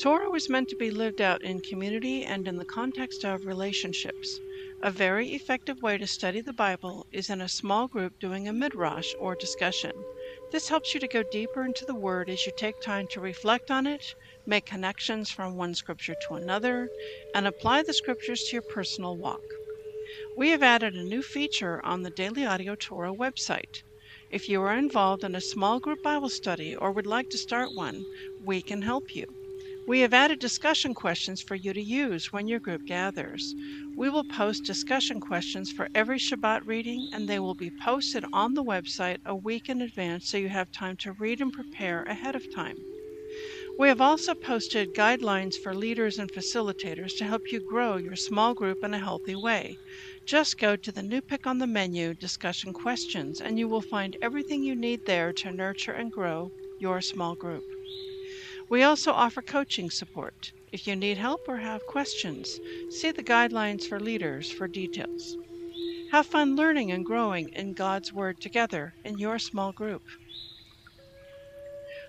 Torah was meant to be lived out in community and in the context of relationships. A very effective way to study the Bible is in a small group doing a midrash or discussion. This helps you to go deeper into the Word as you take time to reflect on it, make connections from one scripture to another, and apply the scriptures to your personal walk. We have added a new feature on the Daily Audio Torah website. If you are involved in a small group Bible study or would like to start one, we can help you. We have added discussion questions for you to use when your group gathers. We will post discussion questions for every Shabbat reading, and they will be posted on the website a week in advance so you have time to read and prepare ahead of time. We have also posted guidelines for leaders and facilitators to help you grow your small group in a healthy way. Just go to the new pick on the menu, Discussion Questions, and you will find everything you need there to nurture and grow your small group. We also offer coaching support. If you need help or have questions, see the guidelines for leaders for details. Have fun learning and growing in God's Word together in your small group.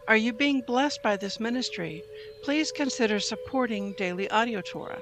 Are you being blessed by this ministry? Please consider supporting Daily Audio Torah.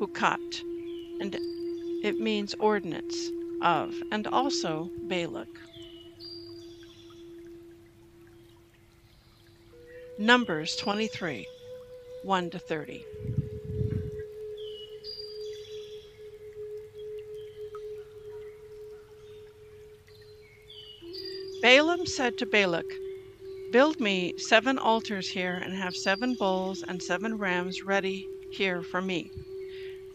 Hukat, and it means ordinance of, and also Balak. Numbers 23, 1 to 30. Balaam said to Balak, Build me seven altars here, and have seven bulls and seven rams ready here for me.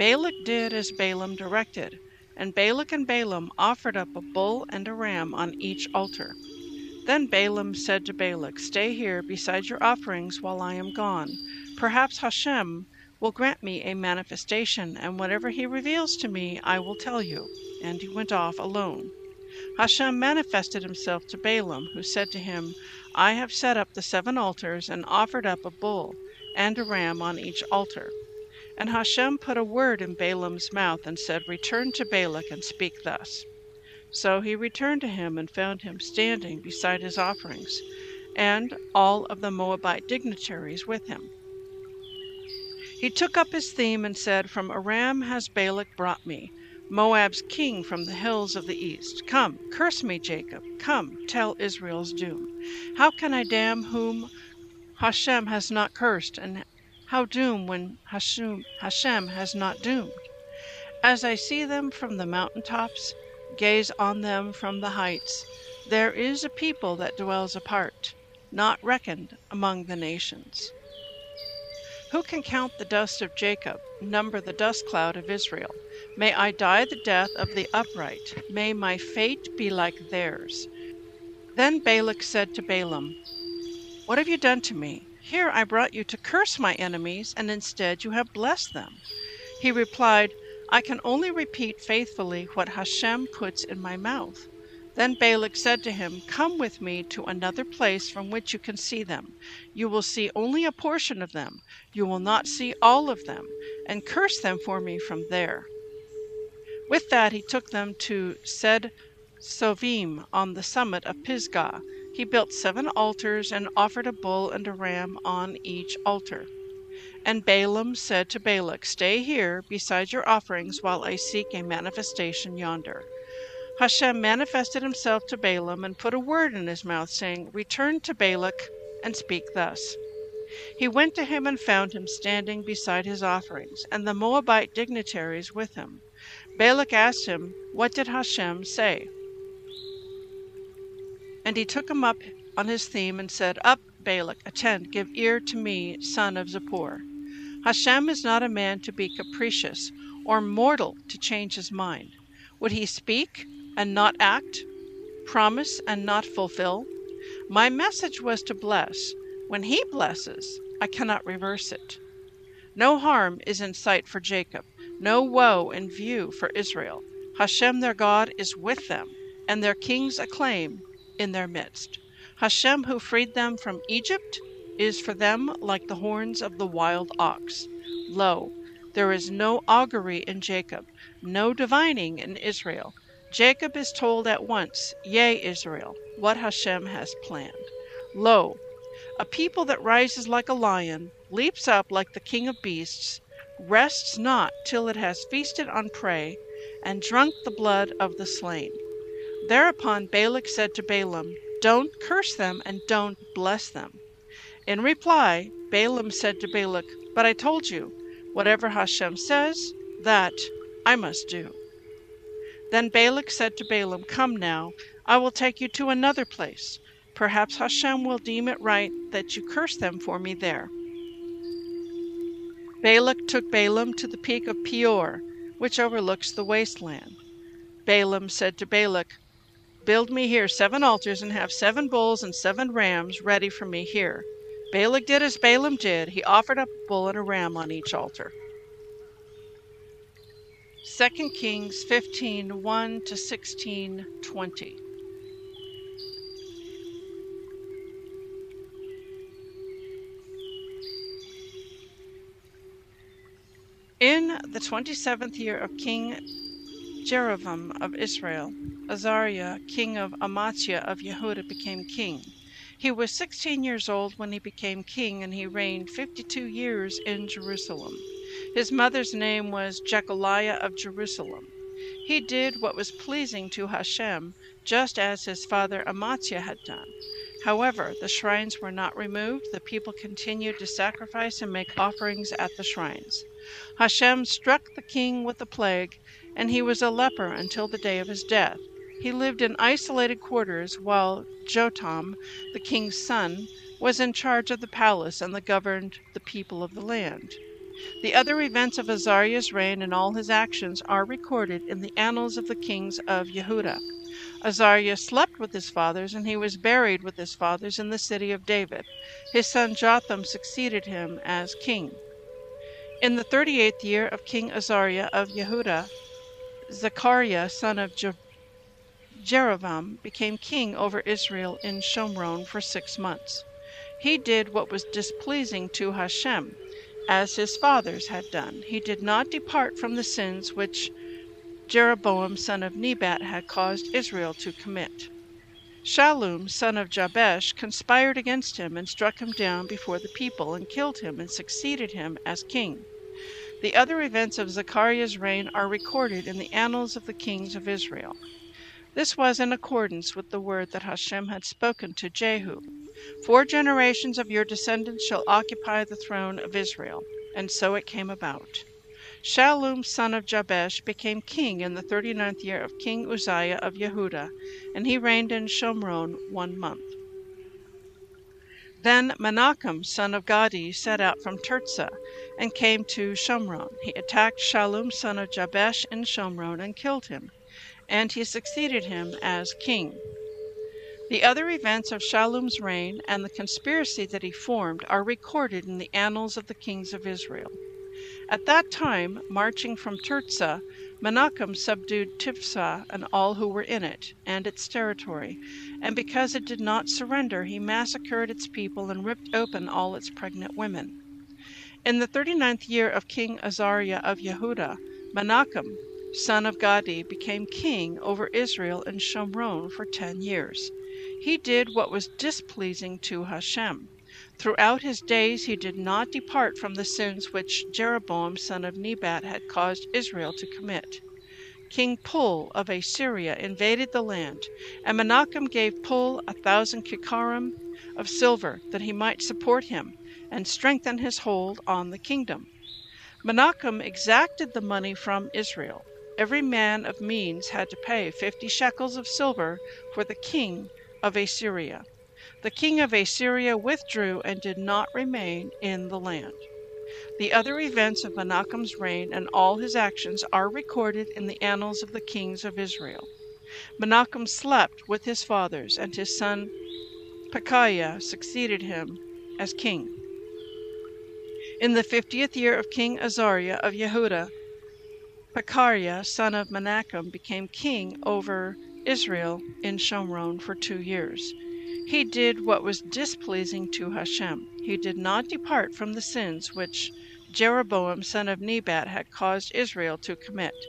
Balak did as Balaam directed, and Balak and Balaam offered up a bull and a ram on each altar. Then Balaam said to Balak, Stay here beside your offerings while I am gone. Perhaps Hashem will grant me a manifestation, and whatever he reveals to me I will tell you. And he went off alone. Hashem manifested himself to Balaam, who said to him, I have set up the seven altars and offered up a bull and a ram on each altar. And Hashem put a word in Balaam's mouth and said, Return to Balak and speak thus. So he returned to him and found him standing beside his offerings, and all of the Moabite dignitaries with him. He took up his theme and said, From Aram has Balak brought me Moab's king from the hills of the east. Come, curse me, Jacob. Come, tell Israel's doom. How can I damn whom Hashem has not cursed, and how doom when Hashem, Hashem has not doomed? As I see them from the mountain tops, gaze on them from the heights, there is a people that dwells apart, not reckoned among the nations. Who can count the dust of Jacob, number the dust cloud of Israel? May I die the death of the upright. May my fate be like theirs. Then Balak said to Balaam, What have you done to me? Here I brought you to curse my enemies, and instead you have blessed them. He replied, I can only repeat faithfully what Hashem puts in my mouth. Then Balak said to him, Come with me to another place from which you can see them. You will see only a portion of them, you will not see all of them, and curse them for me from there. With that he took them to Sed Sovim on the summit of Pisgah. He built seven altars and offered a bull and a ram on each altar. And Balaam said to Balak, Stay here beside your offerings while I seek a manifestation yonder. Hashem manifested himself to Balaam and put a word in his mouth, saying, Return to Balak and speak thus. He went to him and found him standing beside his offerings, and the Moabite dignitaries with him. Balak asked him, What did Hashem say? And he took him up on his theme and said, Up, Balak, attend, give ear to me, son of Zippor. Hashem is not a man to be capricious, or mortal to change his mind. Would he speak and not act, promise and not fulfill? My message was to bless. When he blesses, I cannot reverse it. No harm is in sight for Jacob, no woe in view for Israel. Hashem their God is with them, and their kings acclaim in their midst. Hashem, who freed them from Egypt, is for them like the horns of the wild ox. Lo, there is no augury in Jacob, no divining in Israel. Jacob is told at once, Yea, Israel, what Hashem has planned. Lo, a people that rises like a lion, leaps up like the king of beasts, rests not till it has feasted on prey, and drunk the blood of the slain. Thereupon Balak said to Balaam, Don't curse them and don't bless them. In reply, Balaam said to Balak, But I told you, whatever Hashem says, that I must do. Then Balak said to Balaam, Come now, I will take you to another place. Perhaps Hashem will deem it right that you curse them for me there. Balak took Balaam to the peak of Peor, which overlooks the wasteland. Balaam said to Balak, Build me here seven altars and have seven bulls and seven rams ready for me here. Balak did as Balaam did. He offered up a bull and a ram on each altar. 2 Kings 15 1 to 16 20. In the 27th year of King Jeroboam of Israel, Azariah, king of Amaziah of Yehuda, became king. He was 16 years old when he became king, and he reigned 52 years in Jerusalem. His mother's name was Jecoliah of Jerusalem. He did what was pleasing to Hashem, just as his father Amaziah had done. However, the shrines were not removed, the people continued to sacrifice and make offerings at the shrines. Hashem struck the king with a plague, and he was a leper until the day of his death. He lived in isolated quarters while Jotham, the king's son, was in charge of the palace and governed the people of the land. The other events of Azariah's reign and all his actions are recorded in the annals of the kings of Yehuda. Azariah slept with his fathers, and he was buried with his fathers in the city of David. His son Jotham succeeded him as king. In the thirty eighth year of King Azariah of Yehuda, Zechariah, son of Je- Jeroboam, became king over Israel in Shomron for six months. He did what was displeasing to Hashem, as his fathers had done. He did not depart from the sins which Jeroboam, son of Nebat, had caused Israel to commit. Shallum, son of Jabesh, conspired against him and struck him down before the people and killed him and succeeded him as king. The other events of Zechariah's reign are recorded in the annals of the kings of Israel. This was in accordance with the word that Hashem had spoken to Jehu. Four generations of your descendants shall occupy the throne of Israel. And so it came about. Shallum son of Jabesh became king in the thirty ninth year of King Uzziah of Yehuda, and he reigned in Shomron one month. Then Menachem son of Gadi set out from Tirzah and came to Shomron. He attacked Shallum son of Jabesh in Shomron and killed him, and he succeeded him as king. The other events of Shallum's reign and the conspiracy that he formed are recorded in the annals of the kings of Israel. At that time, marching from Tirzah, Menachem subdued Tiphsah and all who were in it, and its territory, and because it did not surrender, he massacred its people and ripped open all its pregnant women. In the thirty ninth year of King Azariah of Yehuda, Menachem, son of Gadi, became king over Israel and Shomron for ten years. He did what was displeasing to Hashem. Throughout his days he did not depart from the sins which Jeroboam son of Nebat had caused Israel to commit. King Pul of Assyria invaded the land, and Menachem gave Pul a thousand kikarim of silver that he might support him and strengthen his hold on the kingdom. Menachem exacted the money from Israel. Every man of means had to pay fifty shekels of silver for the king of Assyria. The king of Assyria withdrew and did not remain in the land. The other events of Menachem's reign and all his actions are recorded in the annals of the kings of Israel. Menachem slept with his fathers, and his son Pekahiah succeeded him as king. In the fiftieth year of King Azariah of Yehuda, Pekahiah, son of Menachem, became king over Israel in Shomron for two years. He did what was displeasing to Hashem. He did not depart from the sins which Jeroboam son of Nebat had caused Israel to commit.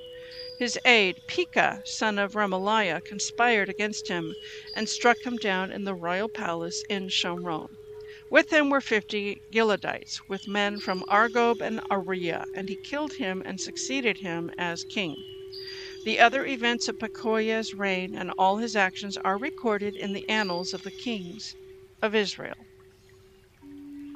His aide, Pekah son of Remaliah, conspired against him and struck him down in the royal palace in Shomron. With him were fifty Gileadites, with men from Argob and Arieh, and he killed him and succeeded him as king. The other events of Pekahiah's reign and all his actions are recorded in the annals of the kings of Israel.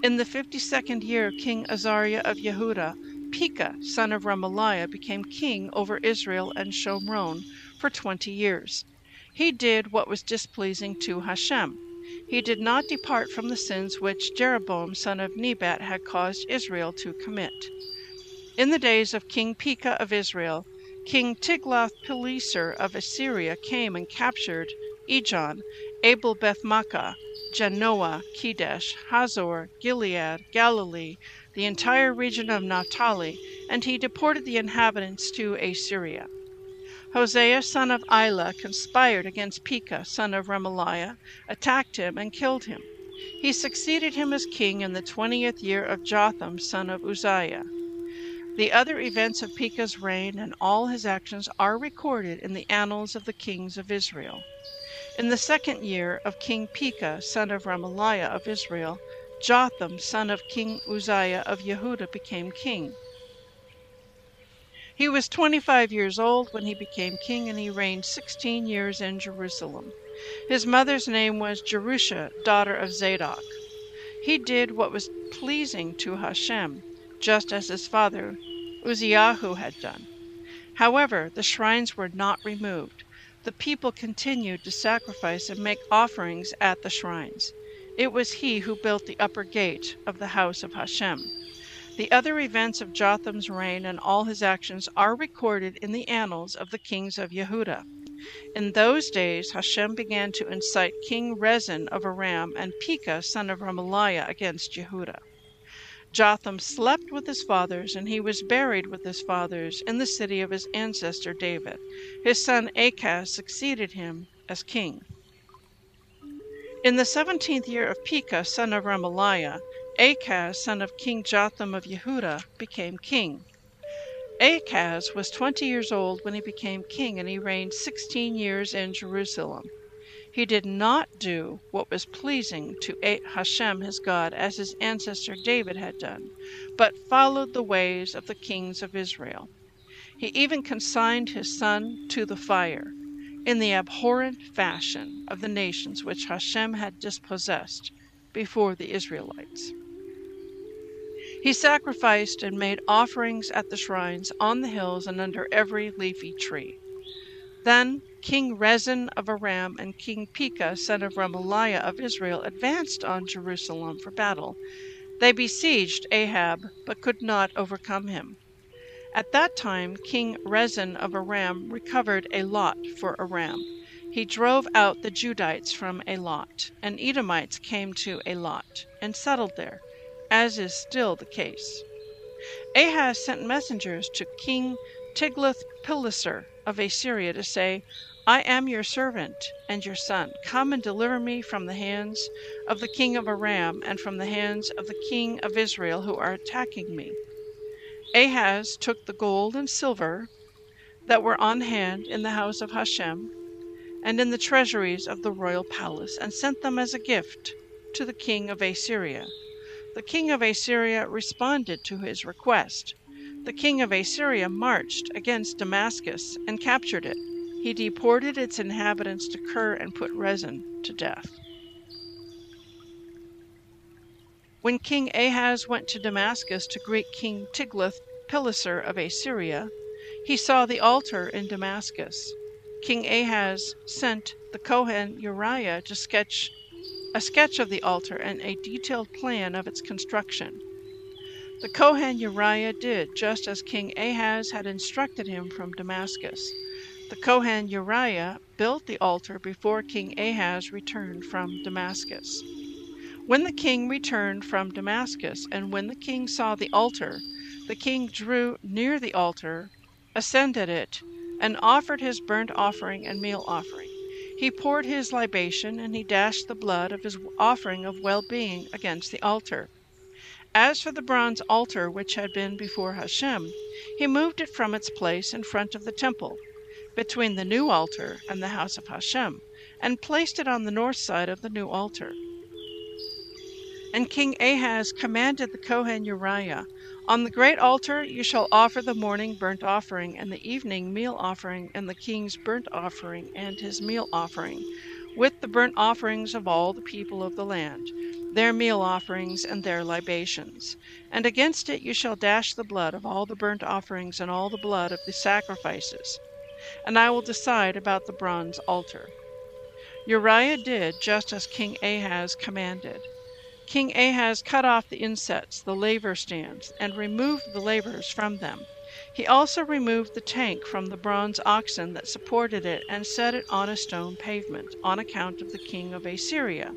In the fifty second year of King Azariah of Yehuda, Pekah, son of Remaliah, became king over Israel and Shomron for twenty years. He did what was displeasing to Hashem. He did not depart from the sins which Jeroboam son of Nebat had caused Israel to commit. In the days of King Pekah of Israel, King Tiglath-Pileser of Assyria came and captured Ijon, Abel Beth-maachah, Janoah, Kedesh, Hazor, Gilead, Galilee, the entire region of Naphtali, and he deported the inhabitants to Assyria. Hosea son of Elah conspired against Pekah son of Remaliah, attacked him, and killed him. He succeeded him as king in the twentieth year of Jotham son of Uzziah. The other events of Pekah's reign and all his actions are recorded in the annals of the kings of Israel. In the second year of King Pekah, son of Remaliah of Israel, Jotham, son of King Uzziah of Yehuda, became king. He was 25 years old when he became king, and he reigned 16 years in Jerusalem. His mother's name was Jerusha, daughter of Zadok. He did what was pleasing to Hashem just as his father Uzziahu had done. However, the shrines were not removed. The people continued to sacrifice and make offerings at the shrines. It was he who built the upper gate of the house of Hashem. The other events of Jotham's reign and all his actions are recorded in the annals of the kings of Yehuda. In those days Hashem began to incite King Rezin of Aram and Pekah son of Remaliah against Yehuda. Jotham slept with his fathers, and he was buried with his fathers in the city of his ancestor David. His son Achaz succeeded him as king. In the seventeenth year of Pekah, son of Remaliah, Achaz, son of King Jotham of Yehuda, became king. Achaz was twenty years old when he became king, and he reigned sixteen years in Jerusalem. He did not do what was pleasing to Hashem his God as his ancestor David had done, but followed the ways of the kings of Israel. He even consigned his son to the fire, in the abhorrent fashion of the nations which Hashem had dispossessed before the Israelites. He sacrificed and made offerings at the shrines, on the hills, and under every leafy tree. Then King Rezin of Aram and King Pekah, son of Remaliah of Israel, advanced on Jerusalem for battle. They besieged Ahaz, but could not overcome him. At that time, King Rezin of Aram recovered Elath for Aram. He drove out the Judites from Elath, and Edomites came to Elath and settled there, as is still the case. Ahaz sent messengers to King Tiglath-Pileser of Assyria to say, I am your servant and your son. Come and deliver me from the hands of the king of Aram and from the hands of the king of Israel who are attacking me. Ahaz took the gold and silver that were on hand in the house of Hashem and in the treasuries of the royal palace and sent them as a gift to the king of Assyria. The king of Assyria responded to his request. The king of Assyria marched against Damascus and captured it. He deported its inhabitants to Kir and put Rezin to death. When King Ahaz went to Damascus to greet King Tiglath-Pileser of Assyria, he saw the altar in Damascus. King Ahaz sent the Kohen Uriah to sketch a sketch of the altar and a detailed plan of its construction. The Kohen Uriah did just as King Ahaz had instructed him from Damascus. The Kohen Uriah built the altar before King Ahaz returned from Damascus. When the king returned from Damascus, and when the king saw the altar, the king drew near the altar ascended it, and offered his burnt offering and meal offering. He poured his libation, and he dashed the blood of his offering of well being against the altar. As for the bronze altar which had been before Hashem, he moved it from its place in front of the temple, between the new altar and the house of Hashem, and placed it on the north side of the new altar. And King Ahaz commanded the Kohen Uriah on the great altar you shall offer the morning burnt offering and the evening meal offering and the king's burnt offering and his meal offering, with the burnt offerings of all the people of the land, their meal offerings and their libations. And against it you shall dash the blood of all the burnt offerings and all the blood of the sacrifices. And I will decide about the bronze altar. Uriah did just as King Ahaz commanded. King Ahaz cut off the insets, the laver stands, and removed the lavers from them. He also removed the tank from the bronze oxen that supported it and set it on a stone pavement, on account of the king of Assyria.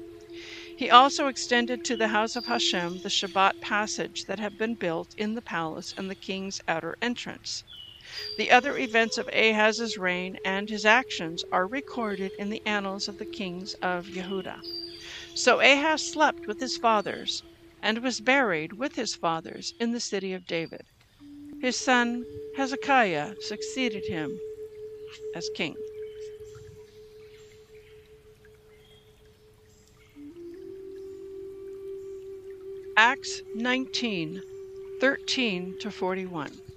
He also extended to the house of Hashem the Shabbat passage that had been built in the palace and the king's outer entrance. The other events of Ahaz's reign and his actions are recorded in the annals of the kings of Yehudah. So Ahaz slept with his fathers, and was buried with his fathers in the city of David. His son Hezekiah succeeded him as king. Acts 19 13 to 41.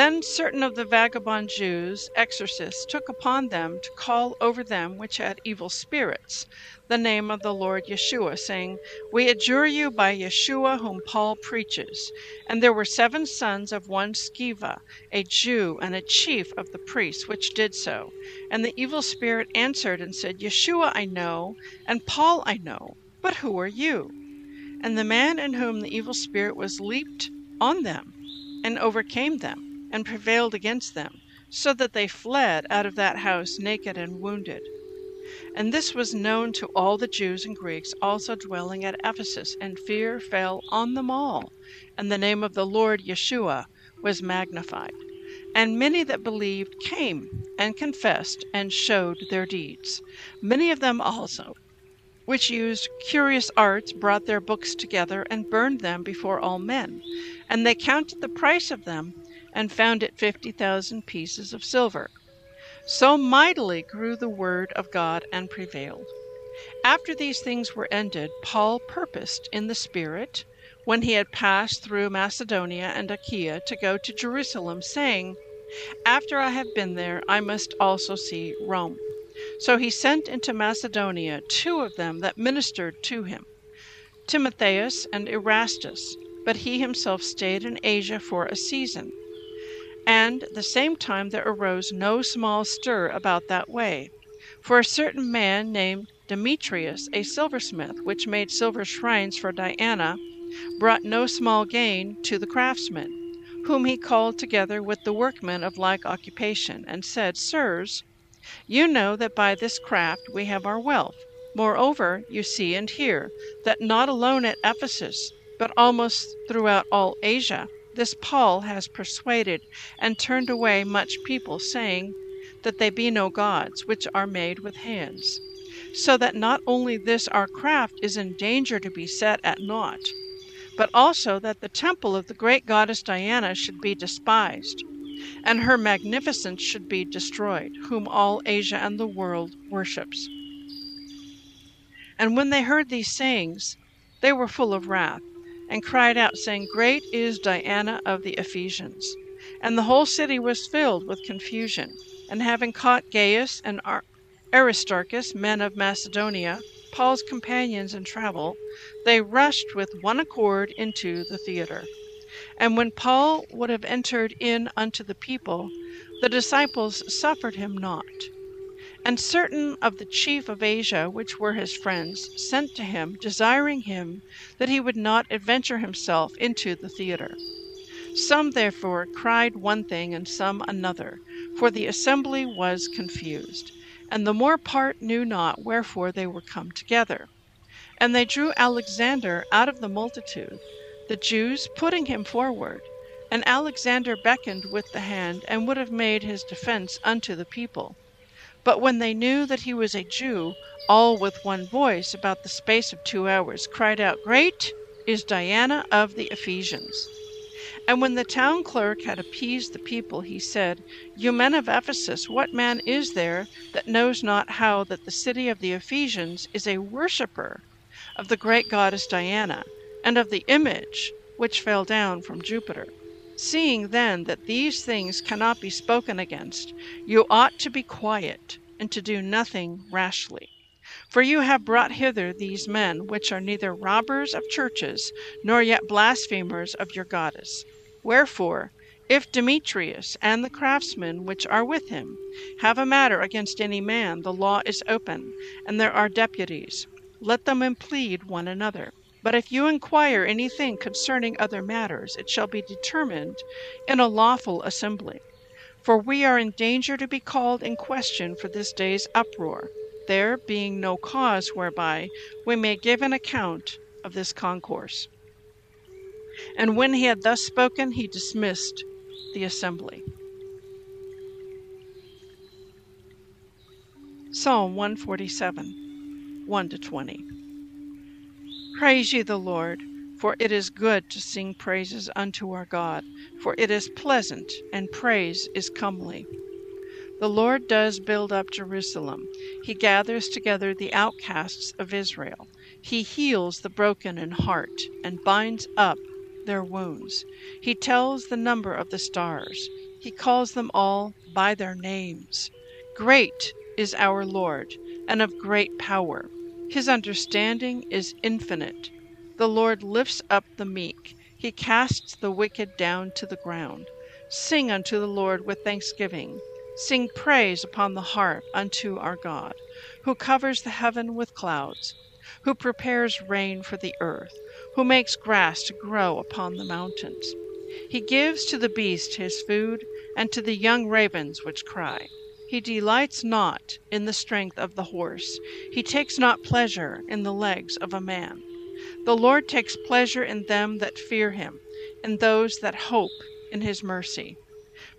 Then certain of the vagabond Jews, exorcists, took upon them to call over them which had evil spirits the name of the Lord Yeshua, saying, We adjure you by Yeshua whom Paul preaches. And there were seven sons of one Sceva, a Jew, and a chief of the priests, which did so. And the evil spirit answered and said, Yeshua I know, and Paul I know, but who are you? And the man in whom the evil spirit was leaped on them and overcame them and prevailed against them, so that they fled out of that house naked and wounded. And this was known to all the Jews and Greeks also dwelling at Ephesus, and fear fell on them all, and the name of the Lord Yeshua was magnified. And many that believed came and confessed and showed their deeds. Many of them also, which used curious arts, brought their books together and burned them before all men. And they counted the price of them and found it fifty thousand pieces of silver. So mightily grew the word of God and prevailed. After these things were ended, Paul purposed in the Spirit, when he had passed through Macedonia and Achaia, to go to Jerusalem, saying, After I have been there, I must also see Rome. So he sent into Macedonia two of them that ministered to him, Timotheus and Erastus, but he himself stayed in Asia for a season. And the same time there arose no small stir about that way. For a certain man named Demetrius, a silversmith, which made silver shrines for Diana, brought no small gain to the craftsmen, whom he called together with the workmen of like occupation, and said, Sirs, you know that by this craft we have our wealth. Moreover, you see and hear that not alone at Ephesus, but almost throughout all Asia, This Paul has persuaded and turned away much people, saying that they be no gods, which are made with hands. So that not only this our craft is in danger to be set at naught, but also that the temple of the great goddess Diana should be despised, and her magnificence should be destroyed, whom all Asia and the world worships. And when they heard these sayings, they were full of wrath and cried out, saying, Great is Diana of the Ephesians. And the whole city was filled with confusion. And having caught Gaius and Aristarchus, men of Macedonia, Paul's companions in travel, they rushed with one accord into the theater. And when Paul would have entered in unto the people, the disciples suffered him not. And certain of the chief of Asia, which were his friends, sent to him, desiring him that he would not adventure himself into the theatre. Some therefore cried one thing, and some another, for the assembly was confused, and the more part knew not wherefore they were come together. And they drew Alexander out of the multitude, the Jews putting him forward. And Alexander beckoned with the hand, and would have made his defense unto the people. But when they knew that he was a Jew, all with one voice, about the space of two hours, cried out, Great is Diana of the Ephesians. And when the town clerk had appeased the people, he said, You men of Ephesus, what man is there that knows not how that the city of the Ephesians is a worshipper of the great goddess Diana, and of the image which fell down from Jupiter? Seeing then that these things cannot be spoken against, you ought to be quiet, and to do nothing rashly. For you have brought hither these men, which are neither robbers of churches, nor yet blasphemers of your goddess. Wherefore, if Demetrius and the craftsmen which are with him have a matter against any man, the law is open, and there are deputies. Let them implead one another. But if you inquire anything concerning other matters, it shall be determined in a lawful assembly. For we are in danger to be called in question for this day's uproar, there being no cause whereby we may give an account of this concourse. And when he had thus spoken, he dismissed the assembly. Psalm 147 1 to 20. Praise ye the Lord, for it is good to sing praises unto our God, for it is pleasant, and praise is comely. The Lord does build up Jerusalem. He gathers together the outcasts of Israel. He heals the broken in heart and binds up their wounds. He tells the number of the stars. He calls them all by their names. Great is our Lord, and of great power. His understanding is infinite. The Lord lifts up the meek, he casts the wicked down to the ground. Sing unto the Lord with thanksgiving. Sing praise upon the harp unto our God, who covers the heaven with clouds, who prepares rain for the earth, who makes grass to grow upon the mountains. He gives to the beast his food, and to the young ravens which cry. He delights not in the strength of the horse, he takes not pleasure in the legs of a man. The Lord takes pleasure in them that fear him, in those that hope in his mercy.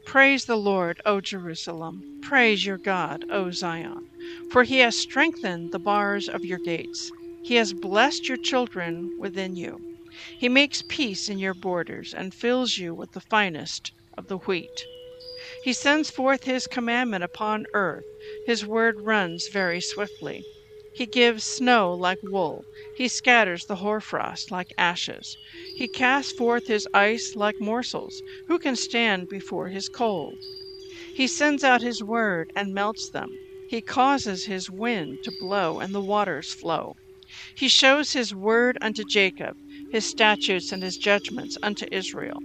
Praise the Lord, O Jerusalem. Praise your God, O Zion. For he has strengthened the bars of your gates. He has blessed your children within you. He makes peace in your borders, and fills you with the finest of the wheat. He sends forth his commandment upon earth, his word runs very swiftly. He gives snow like wool, he scatters the hoarfrost like ashes. He casts forth his ice like morsels. Who can stand before his cold? He sends out his word and melts them. He causes his wind to blow, and the waters flow. He shows his word unto Jacob, his statutes and his judgments unto Israel.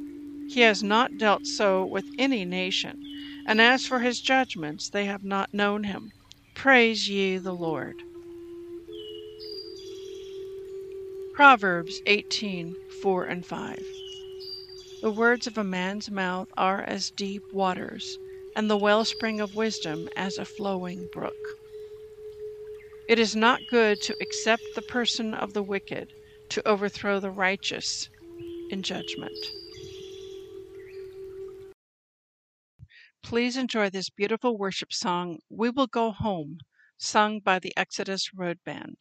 He has not dealt so with any nation, and as for his judgments, they have not known him. Praise ye the Lord. Proverbs 18 4 and 5. The words of a man's mouth are as deep waters, and the wellspring of wisdom as a flowing brook. It is not good to accept the person of the wicked, to overthrow the righteous in judgment. Please enjoy this beautiful worship song, We Will Go Home, sung by the Exodus Road Band.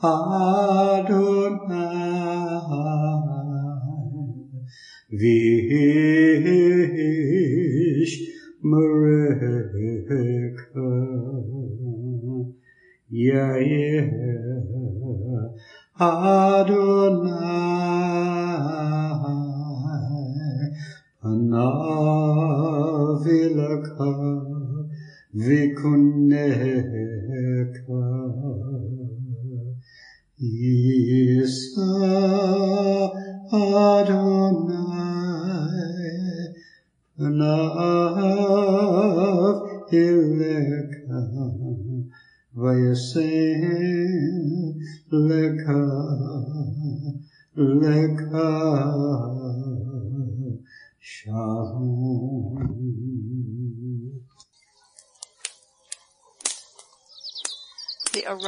Adonai Vish Mereka Yair Adonai Panavilaka Vikuneka. Isa Adonai Panav Ileka Vayasein Leka Leka Shah